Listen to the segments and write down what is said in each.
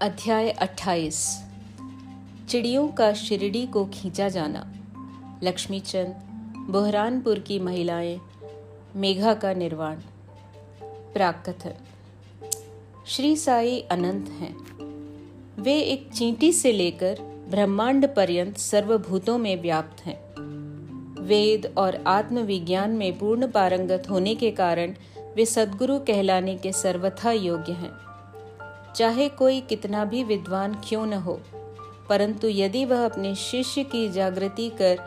अध्याय 28 चिड़ियों का शिरडी को खींचा जाना। लक्ष्मीचंद, बुहरानपुर की महिलाएँ, मेघा का निर्वाण। प्राकथन श्री साई अनंत हैं। वे एक चींटी से लेकर ब्रह्मांड पर्यंत सर्वभूतों में व्याप्त हैं। वेद और आत्मविज्ञान में पूर्ण पारंगत होने के कारण वे सदगुरु कहलाने के सर्वथा योग्य हैं। चाहे कोई कितना भी विद्वान क्यों न हो, परंतु यदि वह अपने शिष्य की जागृति कर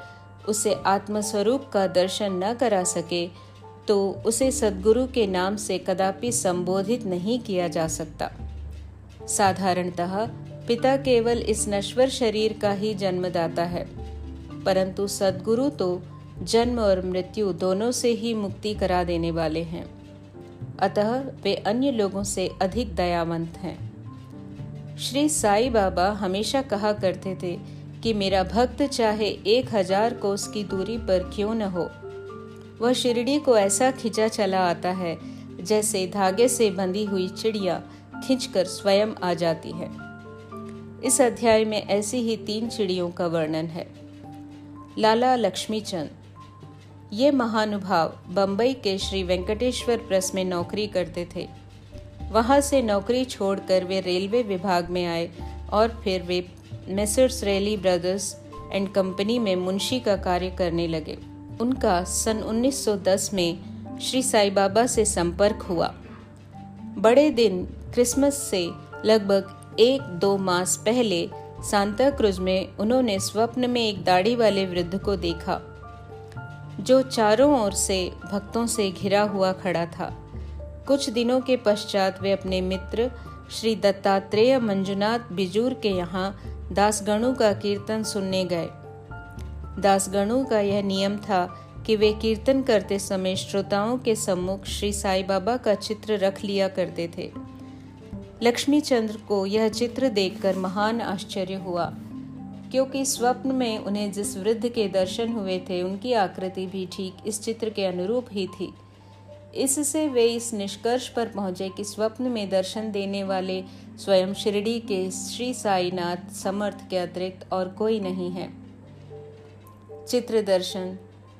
उसे आत्मस्वरूप का दर्शन न करा सके तो उसे सदगुरु के नाम से कदापि संबोधित नहीं किया जा सकता। साधारणतः पिता केवल इस नश्वर शरीर का ही जन्मदाता है, परंतु सदगुरु तो जन्म और मृत्यु दोनों से ही मुक्ति करा देने वाले हैं। अतः वे अन्य लोगों से अधिक दयावंत हैं। श्री साई बाबा हमेशा कहा करते थे कि मेरा भक्त चाहे एक हज़ार कोस की दूरी पर क्यों न हो। वह शिरडी को ऐसा खिंचा चला आता है, जैसे धागे से बंधी हुई चिड़िया खींचकर स्वयं आ जाती है। इस अध्याय में ऐसी ही तीन चिड़ियों का वर्णन है। लाला लक्ष्मीचंद, ये महानुभाव बम्बई के श्री वेंकटेश्वर प्रेस में नौकरी करते थे। वहाँ से नौकरी छोड़कर वे रेलवे विभाग में आए और फिर वे Messrs Ralli brothers and company में मुंशी का कार्य करने लगे। उनका सन 1910 में श्री साई बाबा से संपर्क हुआ। बड़े दिन क्रिसमस से लगभग एक दो मास पहले सांता क्रूज में उन्होंने स्वप्न में एक दाढ़ी वाले वृद्ध को देखा, जो चारों ओर से भक्तों से घिरा हुआ खड़ा था। कुछ दिनों के पश्चात वे अपने मित्र श्री दत्तात्रेय मंजुनाथ बिजूर के यहाँ दासगणु का कीर्तन सुनने गए। दासगणु का यह नियम था कि वे कीर्तन करते समय श्रोताओं के सम्मुख श्री साई बाबा का चित्र रख लिया करते थे। लक्ष्मी चंद्र को यह चित्र देखकर महान आश्चर्य हुआ, क्योंकि स्वप्न में उन्हें जिस वृद्ध के दर्शन हुए थे, उनकी आकृति भी ठीक इस चित्र के अनुरूप ही थी। इससे वे इस निष्कर्ष पर पहुँचे कि स्वप्न में दर्शन देने वाले स्वयं शिरडी के श्री साईनाथ समर्थ के अतिरिक्त और कोई नहीं है। चित्र दर्शन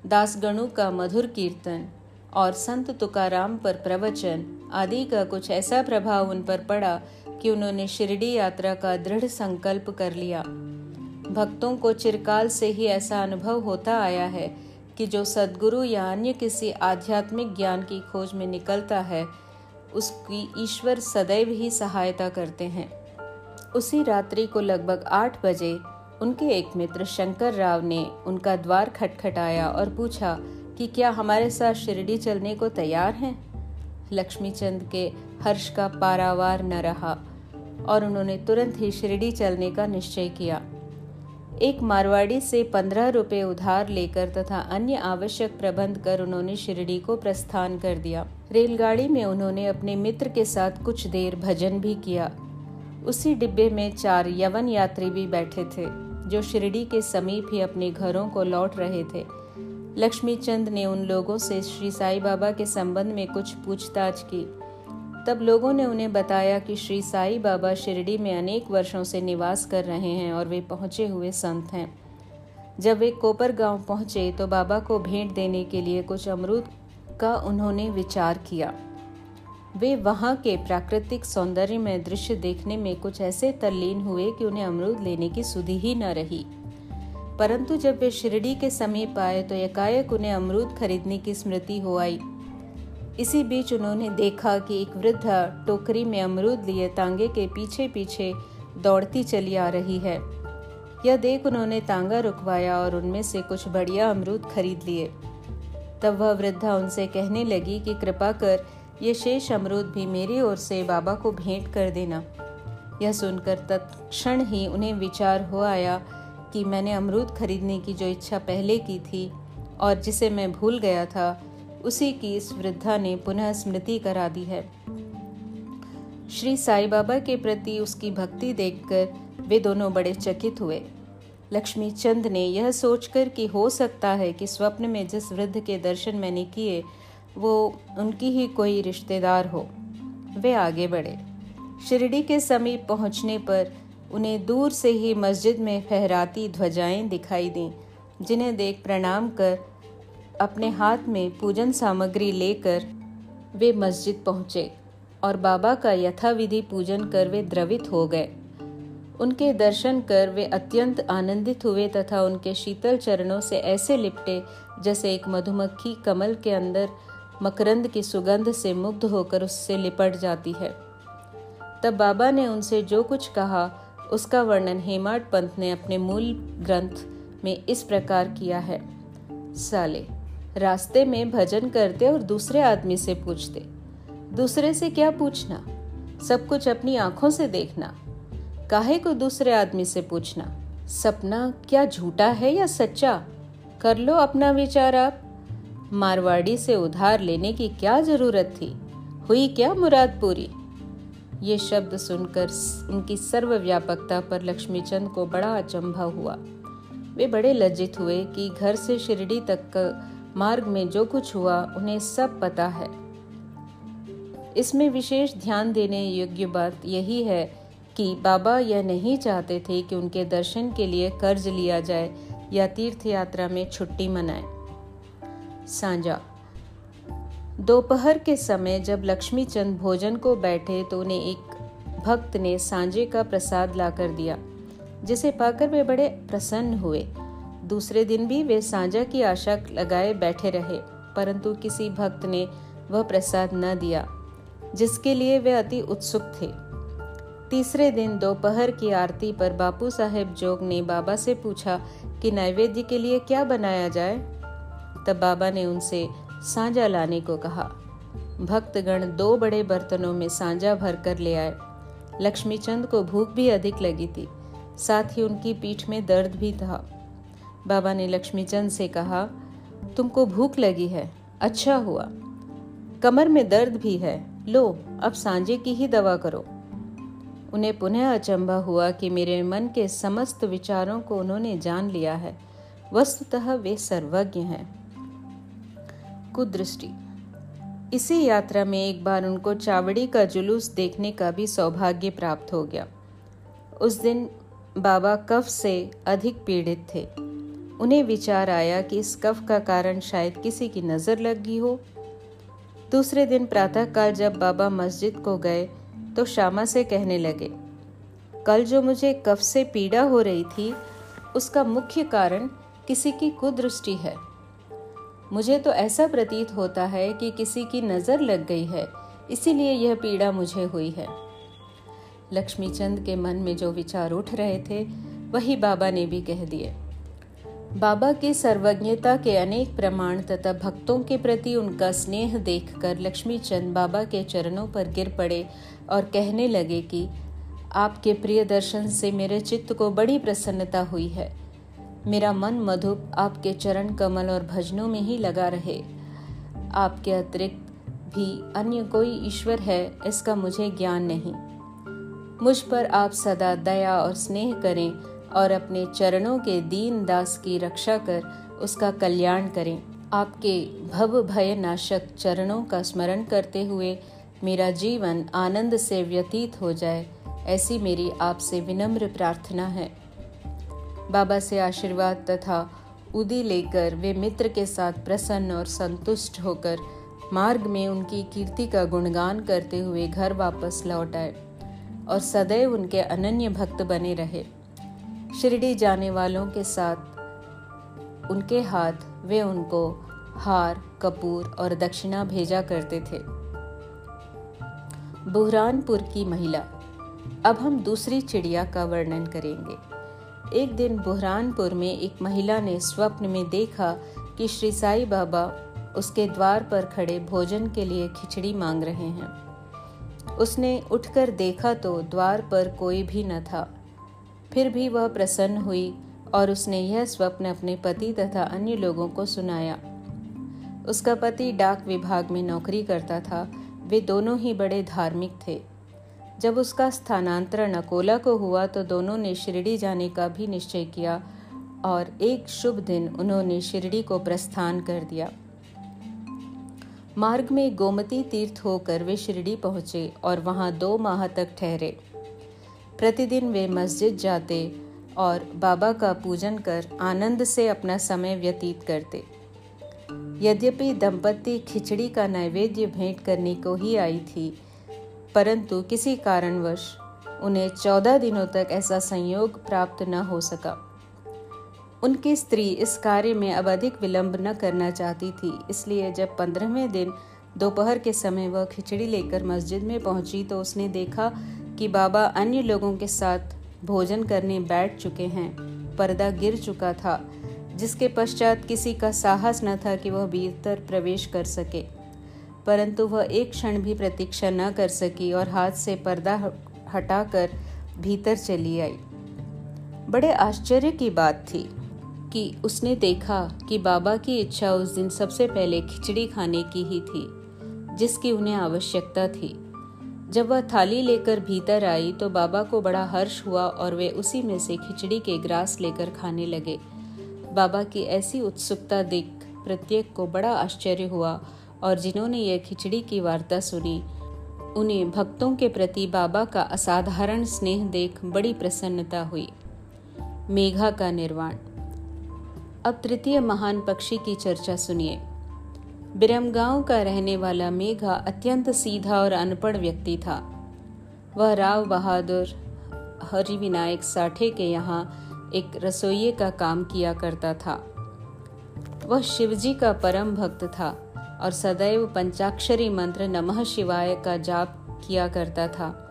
दासगणु का मधुर कीर्तन और संत तुकाराम पर प्रवचन आदि का कुछ ऐसा प्रभाव उन पर पड़ा कि उन्होंने शिरडी यात्रा का दृढ़ संकल्प कर लिया। भक्तों को चिरकाल से ही ऐसा अनुभव होता आया है कि जो सदगुरु या अन्य किसी आध्यात्मिक ज्ञान की खोज में निकलता है, उसकी ईश्वर सदैव ही सहायता करते हैं। उसी रात्रि को लगभग आठ बजे, उनके एक मित्र शंकर राव ने उनका द्वार खटखटाया और पूछा कि क्या हमारे साथ शिरडी चलने को तैयार हैं? लक्ष्मीचंद के हर्ष का पारावार न रहा और उन्होंने तुरंत ही शिरडी चलने का निश्चय किया। एक मारवाड़ी से पंद्रह रुपए उधार लेकर तथा अन्य आवश्यक प्रबंध कर उन्होंने शिरडी को प्रस्थान कर दिया। रेलगाड़ी में उन्होंने अपने मित्र के साथ कुछ देर भजन भी किया। उसी डिब्बे में चार यवन यात्री भी बैठे थे, जो शिरडी के समीप ही अपने घरों को लौट रहे थे। लक्ष्मी चंद ने उन लोगों से श्री साई बाबा के संबंध में कुछ पूछताछ की। तब लोगों ने उन्हें बताया कि श्री साई बाबा शिरडी में अनेक वर्षों से निवास कर रहे हैं और वे पहुँचे हुए संत हैं। जब वे कोपर गाँव पहुँचे तो बाबा को भेंट देने के लिए कुछ अमरूद का उन्होंने विचार किया। वे वहाँ के प्राकृतिक सौंदर्य में दृश्य देखने में कुछ ऐसे तल्लीन हुए कि उन्हें अमरूद लेने की सुधि ही न रही। परंतु जब वे शिरडी के समीप आए तो एकाएक उन्हें अमरूद खरीदने की स्मृति हो आई। इसी बीच उन्होंने देखा कि एक वृद्धा टोकरी में अमरूद लिए तांगे के पीछे पीछे दौड़ती चली आ रही है। यह देख उन्होंने तांगा रुकवाया और उनमें से कुछ बढ़िया अमरूद खरीद लिए। तब वह वृद्धा उनसे कहने लगी कि कृपा कर ये शेष अमरूद भी मेरी ओर से बाबा को भेंट कर देना। यह सुनकर तत्क्षण ही उन्हें विचार हो आया कि मैंने अमरूद खरीदने की जो इच्छा पहले की थी और जिसे मैं भूल गया था उसी की इस वृद्धा ने पुनः स्मृति करा दी है। श्री साई बाबा के प्रति उसकी भक्ति देखकर वे दोनों बड़े चकित हुए। लक्ष्मी चंद ने यह सोचकर कि हो सकता है कि स्वप्न में जिस वृद्ध के दर्शन मैंने किए, वो उनकी ही कोई रिश्तेदार हो। वे आगे बढ़े। शिरडी के समीप पहुँचने पर उन्हें दूर से ही मस्जिद में फहराती ध्वजाएँ दिखाई दी, जिन्हें देख प्रणाम कर अपने हाथ में पूजन सामग्री लेकर वे मस्जिद पहुँचे और बाबा का यथाविधि पूजन कर वे द्रवित हो गए। उनके दर्शन कर वे अत्यंत आनंदित हुए तथा उनके शीतल चरणों से ऐसे लिपटे जैसे एक मधुमक्खी कमल के अंदर मकरंद की सुगंध से मुग्ध होकर उससे लिपट जाती है। तब बाबा ने उनसे जो कुछ कहा, उसका वर्णन हेमाड पंत ने अपने मूल ग्रंथ में इस प्रकार किया है। साले। रास्ते में भजन करते और दूसरे आदमी से पूछते, दूसरे से क्या पूछना? सब कुछ अपनी आँखों से देखना। काहे को दूसरे आदमी से पूछना? सपना क्या झूठा है या सच्चा? कर लो अपना विचार आप। मारवाड़ी से उधार लेने की क्या ज़रूरत थी? हुई क्या मुराद पूरी? ये शब्द सुनकर उनकी सर्वव्यापकता पर लक्ष्मीचंद को बड़ा अचंभा हुआ। वे बड़े लज्जित हुए कि घर से शिरडी तक का मार्ग में जो कुछ हुआ, उन्हें सब पता है। इसमें विशेष ध्यान देने योग्य बात यही है कि बाबा यह नहीं चाहते थे कि उनके दर्शन के लिए कर्ज लिया जाए या तीर्थ यात्रा में छुट्टी मनाए। सांझा। दोपहर के समय जब लक्ष्मी चंद भोजन को बैठे तो उन्हें एक भक्त ने सांझे का प्रसाद लाकर दिया, जिसे पाकर वे बड़े प्रसन्न हुए। दूसरे दिन भी वे सांझा की आशा लगाए बैठे रहे, परंतु किसी भक्त ने वह प्रसाद न दिया, जिसके लिए वे अति उत्सुक थे। तीसरे दिन दोपहर की आरती पर बापू साहेब जोग ने बाबा से पूछा कि नैवेद्य के लिए क्या बनाया जाए? तब बाबा ने उनसे सांझा लाने को कहा। भक्तगण दो बड़े बर्तनों में सांझा भरकर ले आए। लक्ष्मीचंद को भूख भी अधिक लगी थी, साथ ही उनकी पीठ में दर्द भी था। बाबा ने लक्ष्मीचंद से कहा, तुमको भूख लगी है अच्छा हुआ। कमर में दर्द भी है, लो, अब सांझे की ही दवा करो। उन्हें पुनः अचंभा हुआ कि मेरे मन के समस्त विचारों को उन्होंने जान लिया है। वस्तुतः वे सर्वज्ञ हैं। कुदृष्टि। इसी यात्रा में एक बार उनको चावड़ी का जुलूस देखने का भी सौभाग्य प्राप्त हो गया। उस दिन बाबा कफ से अधिक पीड़ित थे। उन्हें विचार आया कि इस कफ का कारण शायद किसी की नज़र लग गई हो। दूसरे दिन प्रातःकाल जब बाबा मस्जिद को गए तो श्यामा से कहने लगे, कल जो मुझे कफ से पीड़ा हो रही थी, उसका मुख्य कारण किसी की कुदृष्टि है। मुझे तो ऐसा प्रतीत होता है कि किसी की नज़र लग गई है, इसीलिए यह पीड़ा मुझे हुई है। लक्ष्मीचंद के मन में जो विचार उठ रहे थे, वही बाबा ने भी कह दिए। बाबा की सर्वज्ञता के अनेक प्रमाण तथा भक्तों के प्रति उनका स्नेह देखकर लक्ष्मी चंद बाबा के चरणों पर गिर पड़े और कहने लगे कि, आपके प्रिय दर्शन से मेरे चित्त को बड़ी प्रसन्नता हुई है। मेरा मन मधुप आपके चरण कमल और भजनों में ही लगा रहे। आपके अतिरिक्त भी अन्य कोई ईश्वर है, इसका मुझे ज्ञान नहीं। मुझ पर आप सदा दया और स्नेह करें और अपने चरणों के दीन दास की रक्षा कर उसका कल्याण करें। आपके भव भय नाशक चरणों का स्मरण करते हुए मेरा जीवन आनंद से व्यतीत हो जाए, ऐसी मेरी आपसे विनम्र प्रार्थना है। बाबा से आशीर्वाद तथा उदी लेकर वे मित्र के साथ प्रसन्न और संतुष्ट होकर मार्ग में उनकी कीर्ति का गुणगान करते हुए घर वापस लौट आए और सदैव उनके अनन्य भक्त बने रहे। शिरडी जाने वालों के साथ उनके हाथ वे उनको हार, कपूर और दक्षिणा भेजा करते थे। बुहरानपुर की महिला, अब हम दूसरी चिड़िया का वर्णन करेंगे। एक दिन बुहरानपुर में एक महिला ने स्वप्न में देखा कि श्री साई बाबा उसके द्वार पर खड़े भोजन के लिए खिचड़ी मांग रहे हैं। उसने उठकर देखा तो द्वार पर कोई भी न था। फिर भी वह प्रसन्न हुई और उसने यह स्वप्न अपने पति तथा अन्य लोगों को सुनाया। उसका पति डाक विभाग में नौकरी करता था। वे दोनों ही बड़े धार्मिक थे। जब उसका स्थानांतरण अकोला को हुआ तो दोनों ने शिरडी जाने का भी निश्चय किया और एक शुभ दिन उन्होंने शिरडी को प्रस्थान कर दिया। मार्ग में गोमती तीर्थ होकर वे शिरडी पहुँचे और वहाँ दो माह तक ठहरे। प्रतिदिन वे मस्जिद जाते और बाबा का पूजन कर आनंद से अपना समय व्यतीत करते। यद्यपि दंपति खिचड़ी का नैवेद्य भेंट करने को ही आई थी, परंतु किसी कारणवश उन्हें चौदह दिनों तक ऐसा संयोग प्राप्त न हो सका। उनकी स्त्री इस कार्य में अब अधिक विलंब न करना चाहती थी, इसलिए जब पंद्रहवें दिन दोपहर के समय वह खिचड़ी लेकर मस्जिद में पहुँची तो उसने देखा कि बाबा अन्य लोगों के साथ भोजन करने बैठ चुके हैं। पर्दा गिर चुका था, जिसके पश्चात किसी का साहस न था कि वह भीतर प्रवेश कर सके। परंतु वह एक क्षण भी प्रतीक्षा न कर सकी और हाथ से पर्दा हटाकर भीतर चली आई। बड़े आश्चर्य की बात थी कि उसने देखा कि बाबा की इच्छा उस दिन सबसे पहले खिचड़ी खाने की ही थी, जिसकी उन्हें आवश्यकता थी। जब वह थाली लेकर भीतर आई तो बाबा को बड़ा हर्ष हुआ और वे उसी में से खिचड़ी के ग्रास लेकर खाने लगे। बाबा की ऐसी उत्सुकता देख प्रत्येक को बड़ा आश्चर्य हुआ और जिन्होंने यह खिचड़ी की वार्ता सुनी, उन्हें भक्तों के प्रति बाबा का असाधारण स्नेह देख बड़ी प्रसन्नता हुई। मेघा का निर्वाण। अब तृतीय महान पक्षी की चर्चा सुनिए। बिरमगांव का रहने वाला मेघा अत्यंत सीधा और अनपढ़ व्यक्ति था। वह राव बहादुर हरिविनायक साठे के यहाँ एक रसोइये का काम किया करता था। वह शिवजी का परम भक्त था और सदैव पंचाक्षरी मंत्र नमः शिवाय का जाप किया करता था।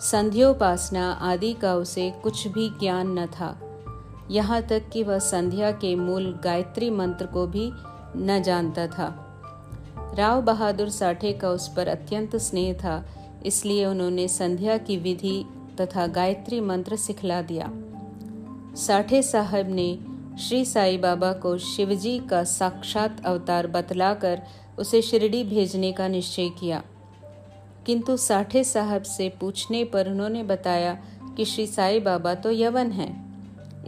संध्योपासना आदि का उसे कुछ भी ज्ञान न था। यहाँ तक कि वह संध्या के मूल गायत्री मंत्र को भी न जानता था। राव बहादुर साठे का उस पर अत्यंत स्नेह था, इसलिए उन्होंने संध्या की विधि तथा गायत्री मंत्र सिखला दिया। साठे साहब ने श्री साई बाबा को शिवजी का साक्षात अवतार बतलाकर उसे शिरडी भेजने का निश्चय किया। किंतु साठे साहब से पूछने पर उन्होंने बताया कि श्री साई बाबा तो यवन हैं।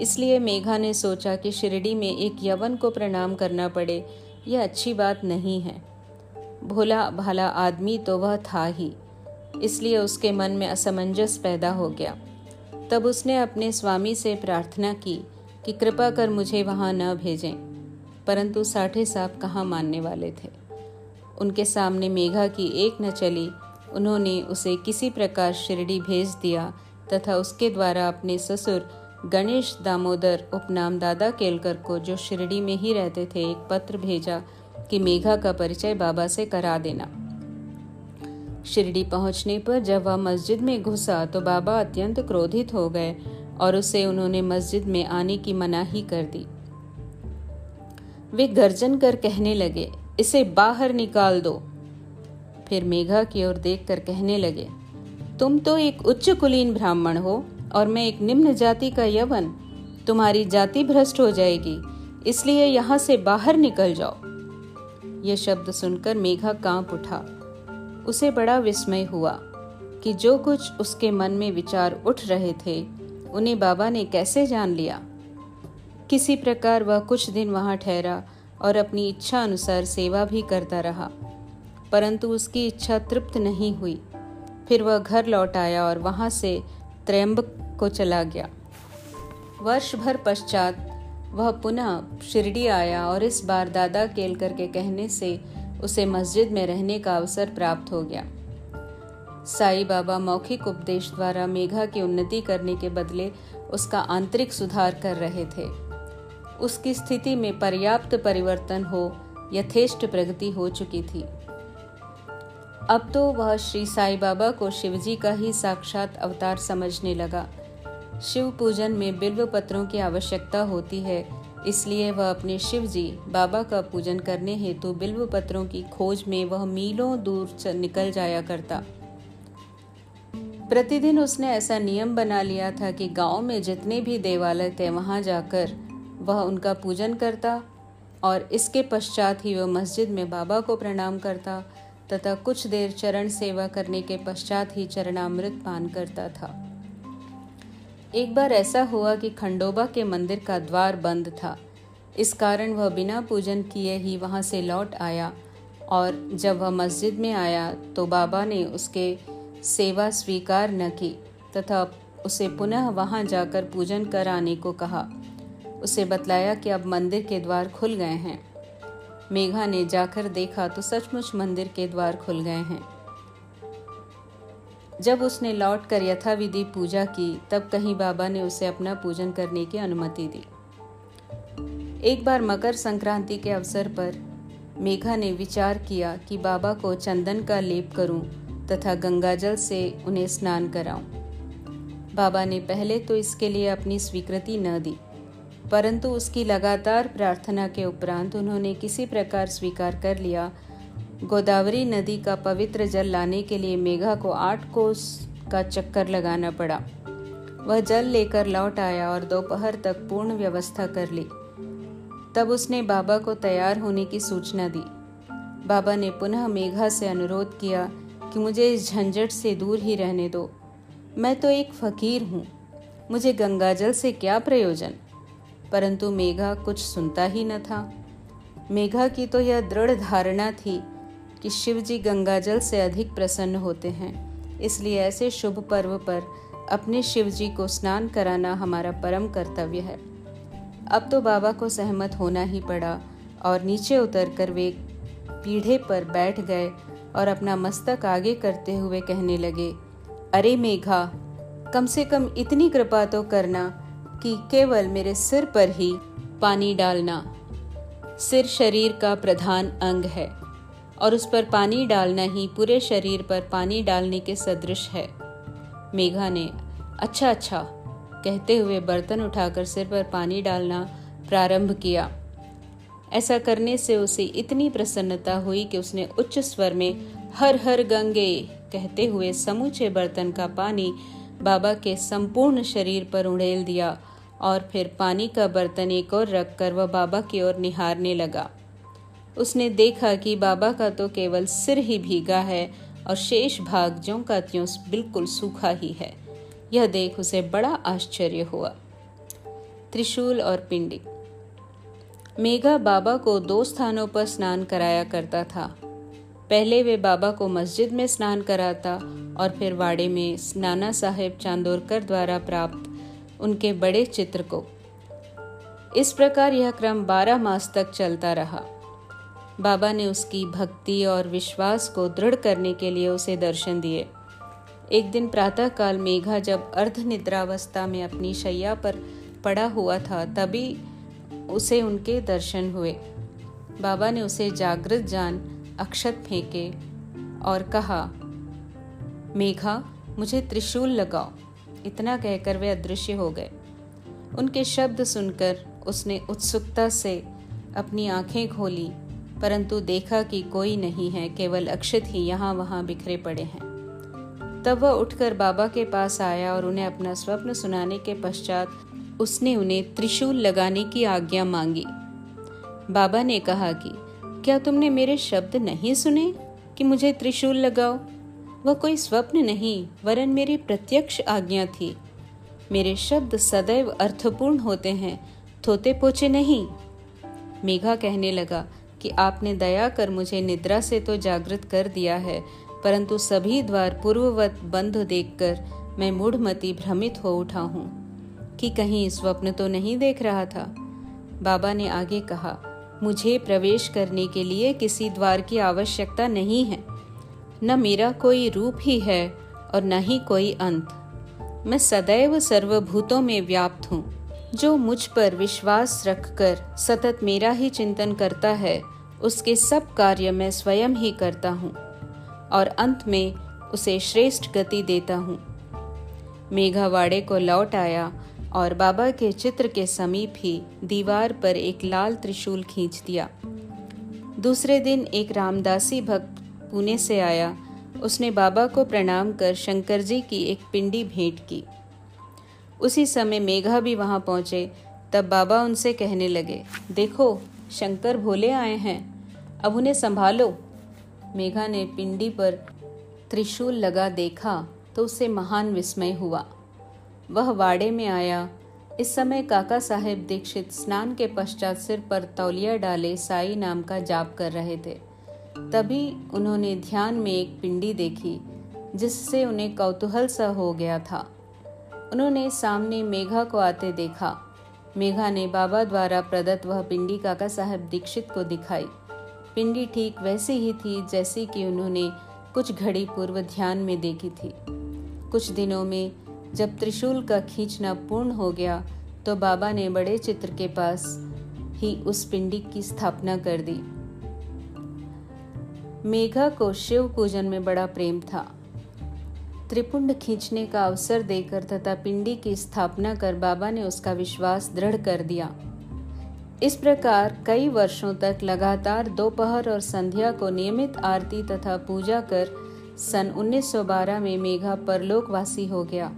इसलिए मेघा ने सोचा कि शिरडी में एक यवन को प्रणाम करना पड़े, यह अच्छी बात नहीं है। भोला भाला आदमी तो वह था ही, इसलिए उसके मन में असमंजस पैदा हो गया। तब उसने अपने स्वामी से प्रार्थना की कि कृपा कर मुझे वहाँ न भेजें, परंतु साठे साहब कहाँ मानने वाले थे? उनके सामने मेघा की एक न चली, उन्होंने उसे किसी प्रकार शिरडी भेज दिया तथा उसके द्वारा अपने ससुर गणेश दामोदर उपनाम दादा केलकर को, जो शिरडी में ही रहते थे, एक पत्र भेजा कि मेघा का परिचय बाबा से करा देना। शिरडी पहुँचने पर जब वह मस्जिद में घुसा तो बाबा अत्यंत क्रोधित हो गए और उसे उन्होंने मस्जिद में आने की मनाही कर दी। वे गर्जन कर कहने लगे, इसे बाहर निकाल दो। फिर मेघा की ओर देखकर कहने लगे, तुम तो एक उच्च कुलीन ब्राह्मण हो और मैं एक निम्न जाति का यवन, तुम्हारी जाति भ्रष्ट हो जाएगी, इसलिए यहाँ से बाहर निकल जाओ। यह शब्द सुनकर मेघा काँप उठा। उसे बड़ा विस्मय हुआ कि जो कुछ उसके मन में विचार उठ रहे थे, उन्हें बाबा ने कैसे जान लिया? किसी प्रकार वह कुछ दिन वहाँ ठहरा और अपनी इच्छा अनुसार सेवा भी करता रहा। परंतु उसकी इच्छा तृप्त नहीं हुई। फिर वह घर लौट आया और वहाँ से त्रयंबक को चला गया। वर्ष भर पश्चात वह पुनः शिरडी आया और इस बार दादा केलकर के कहने से उसे मस्जिद में रहने का अवसर प्राप्त हो गया। साई बाबा मौखिक उपदेश द्वारा मेघा की उन्नति करने के बदले उसका आंतरिक सुधार कर रहे थे। उसकी स्थिति में पर्याप्त परिवर्तन हो, यथेष्ट प्रगति हो चुकी थी। अब तो वह श्री साई बाबा को शिवजी का ही साक्षात अवतार समझने लगा। शिव पूजन में बिल्व पत्रों की आवश्यकता होती है, इसलिए वह अपने शिव जी बाबा का पूजन करने हेतु बिल्व पत्रों की खोज में वह मीलों दूर निकल जाया करता। प्रतिदिन उसने ऐसा नियम बना लिया था कि गाँव में जितने भी देवालय थे, वहाँ जाकर वह उनका पूजन करता और इसके पश्चात ही वह मस्जिद में बाबा को प्रणाम करता तथा कुछ देर चरण सेवा करने के पश्चात ही चरणामृत पान करता था। एक बार ऐसा हुआ कि खंडोबा के मंदिर का द्वार बंद था। इस कारण वह बिना पूजन किए ही वहाँ से लौट आया और जब वह मस्जिद में आया तो बाबा ने उसके सेवा स्वीकार न की तथा उसे पुनः वहाँ जाकर पूजन कर आने को कहा। उसे बतलाया कि अब मंदिर के द्वार खुल गए हैं। मेघा ने जाकर देखा तो सचमुच मंदिर के द्वार खुल गए हैं। जब उसने लौट कर यथाविधि पूजा की, तब कहीं बाबा ने उसे अपना पूजन करने की अनुमति दी। एक बार मकर संक्रांति के अवसर पर मेघा ने विचार किया कि बाबा को चंदन का लेप करूँ तथा गंगाजल से उन्हें स्नान कराऊं। बाबा ने पहले तो इसके लिए अपनी स्वीकृति न दी। परंतु उसकी लगातार प्रार्थना के उपरांत उन्होंने किसी प्रकार स्वीकार कर लिया। गोदावरी नदी का पवित्र जल लाने के लिए मेघा को आठ कोस का चक्कर लगाना पड़ा। वह जल लेकर लौट आया और दोपहर तक पूर्ण व्यवस्था कर ली। तब उसने बाबा को तैयार होने की सूचना दी। बाबा ने पुनः मेघा से अनुरोध किया कि मुझे इस झंझट से दूर ही रहने दो। मैं तो एक फकीर हूँ। मुझे गंगाजल से क्या प्रयोजन? परंतु मेघा कुछ सुनता ही न था। मेघा की तो यह दृढ़ धारणा थी कि शिव जी गंगाजल से अधिक प्रसन्न होते हैं। इसलिए ऐसे शुभ पर्व पर अपने शिव जी को स्नान कराना हमारा परम कर्तव्य है। अब तो बाबा को सहमत होना ही पड़ा और नीचे उतरकर वे पीढ़े पर बैठ गए और अपना मस्तक आगे करते हुए कहने लगे, अरे मेघा, कम से कम इतनी कृपा तो करना कि केवल मेरे सिर पर ही पानी डालना सिर शरीर का प्रधान अंग है और उस पर पानी डालना ही पूरे शरीर पर पानी डालने के सदृश है। मेघा ने अच्छा अच्छा कहते हुए बर्तन उठाकर सिर पर पानी डालना प्रारंभ किया। ऐसा करने से उसे इतनी प्रसन्नता हुई कि उसने उच्च स्वर में, हर हर गंगे कहते हुए समूचे बर्तन का पानी बाबा के संपूर्ण शरीर पर उड़ेल दिया और फिर पानी का बर्तन एक और रखकर वह बाबा की ओर निहारने लगा। उसने देखा कि बाबा का तो केवल सिर ही भीगा है और शेष भाग ज्यों का त्यों बिल्कुल सूखा ही है। यह देख उसे बड़ा आश्चर्य हुआ। त्रिशूल और पिंडी। मेघा बाबा को दो स्थानों पर स्नान कराया करता था। पहले वे बाबा को मस्जिद में स्नान कराता और फिर वाड़े में नाना साहेब चांदोरकर द्वारा प्राप्त उनके बड़े चित्र को। इस प्रकार यह क्रम बारह मास तक चलता रहा। बाबा ने उसकी भक्ति और विश्वास को दृढ़ करने के लिए उसे दर्शन दिए। एक दिन प्रातःकाल मेघा जब अर्ध निद्रावस्था में अपनी शैया पर पड़ा हुआ था, तभी उसे उनके दर्शन हुए। बाबा ने उसे जागृत जान अक्षत फेंके और कहा, मेघा, मुझे त्रिशूल लगाओ। इतना कहकर वे अदृश्य हो गए। उनके शब्द सुनकर उसने उत्सुकता से अपनी आँखें खोली, परंतु देखा कि कोई नहीं है, केवल अक्षत ही यहाँ वहाँ बिखरे पड़े हैं। तब वह उठकर बाबा के पास आया और उन्हें अपना स्वप्न सुनाने के पश्चात उसने उन्हें त्रिशूल लगाने की आज्ञा मांगी। बाबा ने कहा कि क्या तुमने मेरे शब्द नहीं सुने कि मुझे त्रिशूल लगाओ? वह कोई स्वप्न नहीं, वरन मेरी प्रत्यक्ष आज्ञा थी। मेरे शब्द सदैव अर्थपूर्ण होते हैं, थोते पोचे नहीं। मेघा कहने लगा कि आपने दया कर मुझे निद्रा से तो जागृत कर दिया है, परंतु सभी द्वार पूर्ववत बंद देखकर मैं मूढ़मती भ्रमित हो उठा हूँ, कि कहीं स्वप्न तो नहीं देख रहा था। बाबा ने आगे कहा मुझे प्रवेश करने के लिए किसी द्वार की आवश्यकता नहीं है। न मेरा कोई रूप ही है और न ही कोई अंत। मैं सदैव सर्वभूतों में व्याप्त हूँ, जो मुझ पर विश्वास रखकर सतत मेरा ही चिंतन करता है, उसके सब कार्य मैं स्वयं ही करता हूँ और अंत में उसे श्रेष्ठ गति देता हूँ। मेघावाड़े को लौट आया और बाबा के चित्र के समीप ही दीवार पर एक लाल त्रिशूल खींच दिया। दूसरे दिन एक रामदासी भक्त पुणे से आया। उसने बाबा को प्रणाम कर शंकर जी की एक पिंडी भेंट की। उसी समय मेघा भी वहाँ पहुँचे। तब बाबा उनसे कहने लगे, देखो, शंकर भोले आए हैं। अब उन्हें संभालो। मेघा ने पिंडी पर त्रिशूल लगा देखा तो उसे महान विस्मय हुआ। वह वाड़े में आया। इस समय काका साहेब दीक्षित स्नान के पश्चात सिर पर तौलिया डाले साई नाम का जाप कर रहे थे। तभी उन्होंने ध्यान में एक पिंडी देखी, जिससे उन्हें कौतूहल सा हो गया था। उन्होंने सामने मेघा को आते देखा। मेघा ने बाबा द्वारा प्रदत्त वह पिंडी काका साहब दीक्षित को दिखाई। पिंडी ठीक वैसी ही थी, जैसी कि उन्होंने कुछ घड़ी पूर्व ध्यान में देखी थी। कुछ दिनों में जब त्रिशूल का खींचना पूर्ण हो गया तो बाबा ने बड़े चित्र के पास ही उस पिंडी की स्थापना कर दी। मेघा को शिव पूजन में बड़ा प्रेम था। त्रिपुंड खींचने का अवसर देकर तथा पिंडी की स्थापना कर बाबा ने उसका विश्वास दृढ़ कर दिया। इस प्रकार कई वर्षों तक लगातार दोपहर और संध्या को नियमित आरती तथा पूजा कर सन 1912 में मेघा परलोकवासी हो गया।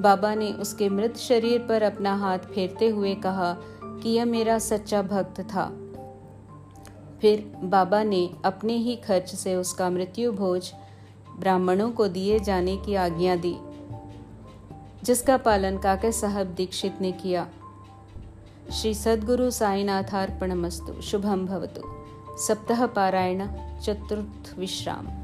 बाबा ने उसके मृत शरीर पर अपना हाथ फेरते हुए कहा कि यह मेरा सच्चा भक्त था। फिर बाबा ने अपने ही खर्च से उसका मृत्यु भोज ब्राह्मणों को दिए जाने की आज्ञा दी, जिसका पालन काके साहब दीक्षित ने किया। श्री सद्गुरु साईनाथार्पणमस्तु शुभम भवतु। सप्ताह पारायण, चतुर्थ विश्राम।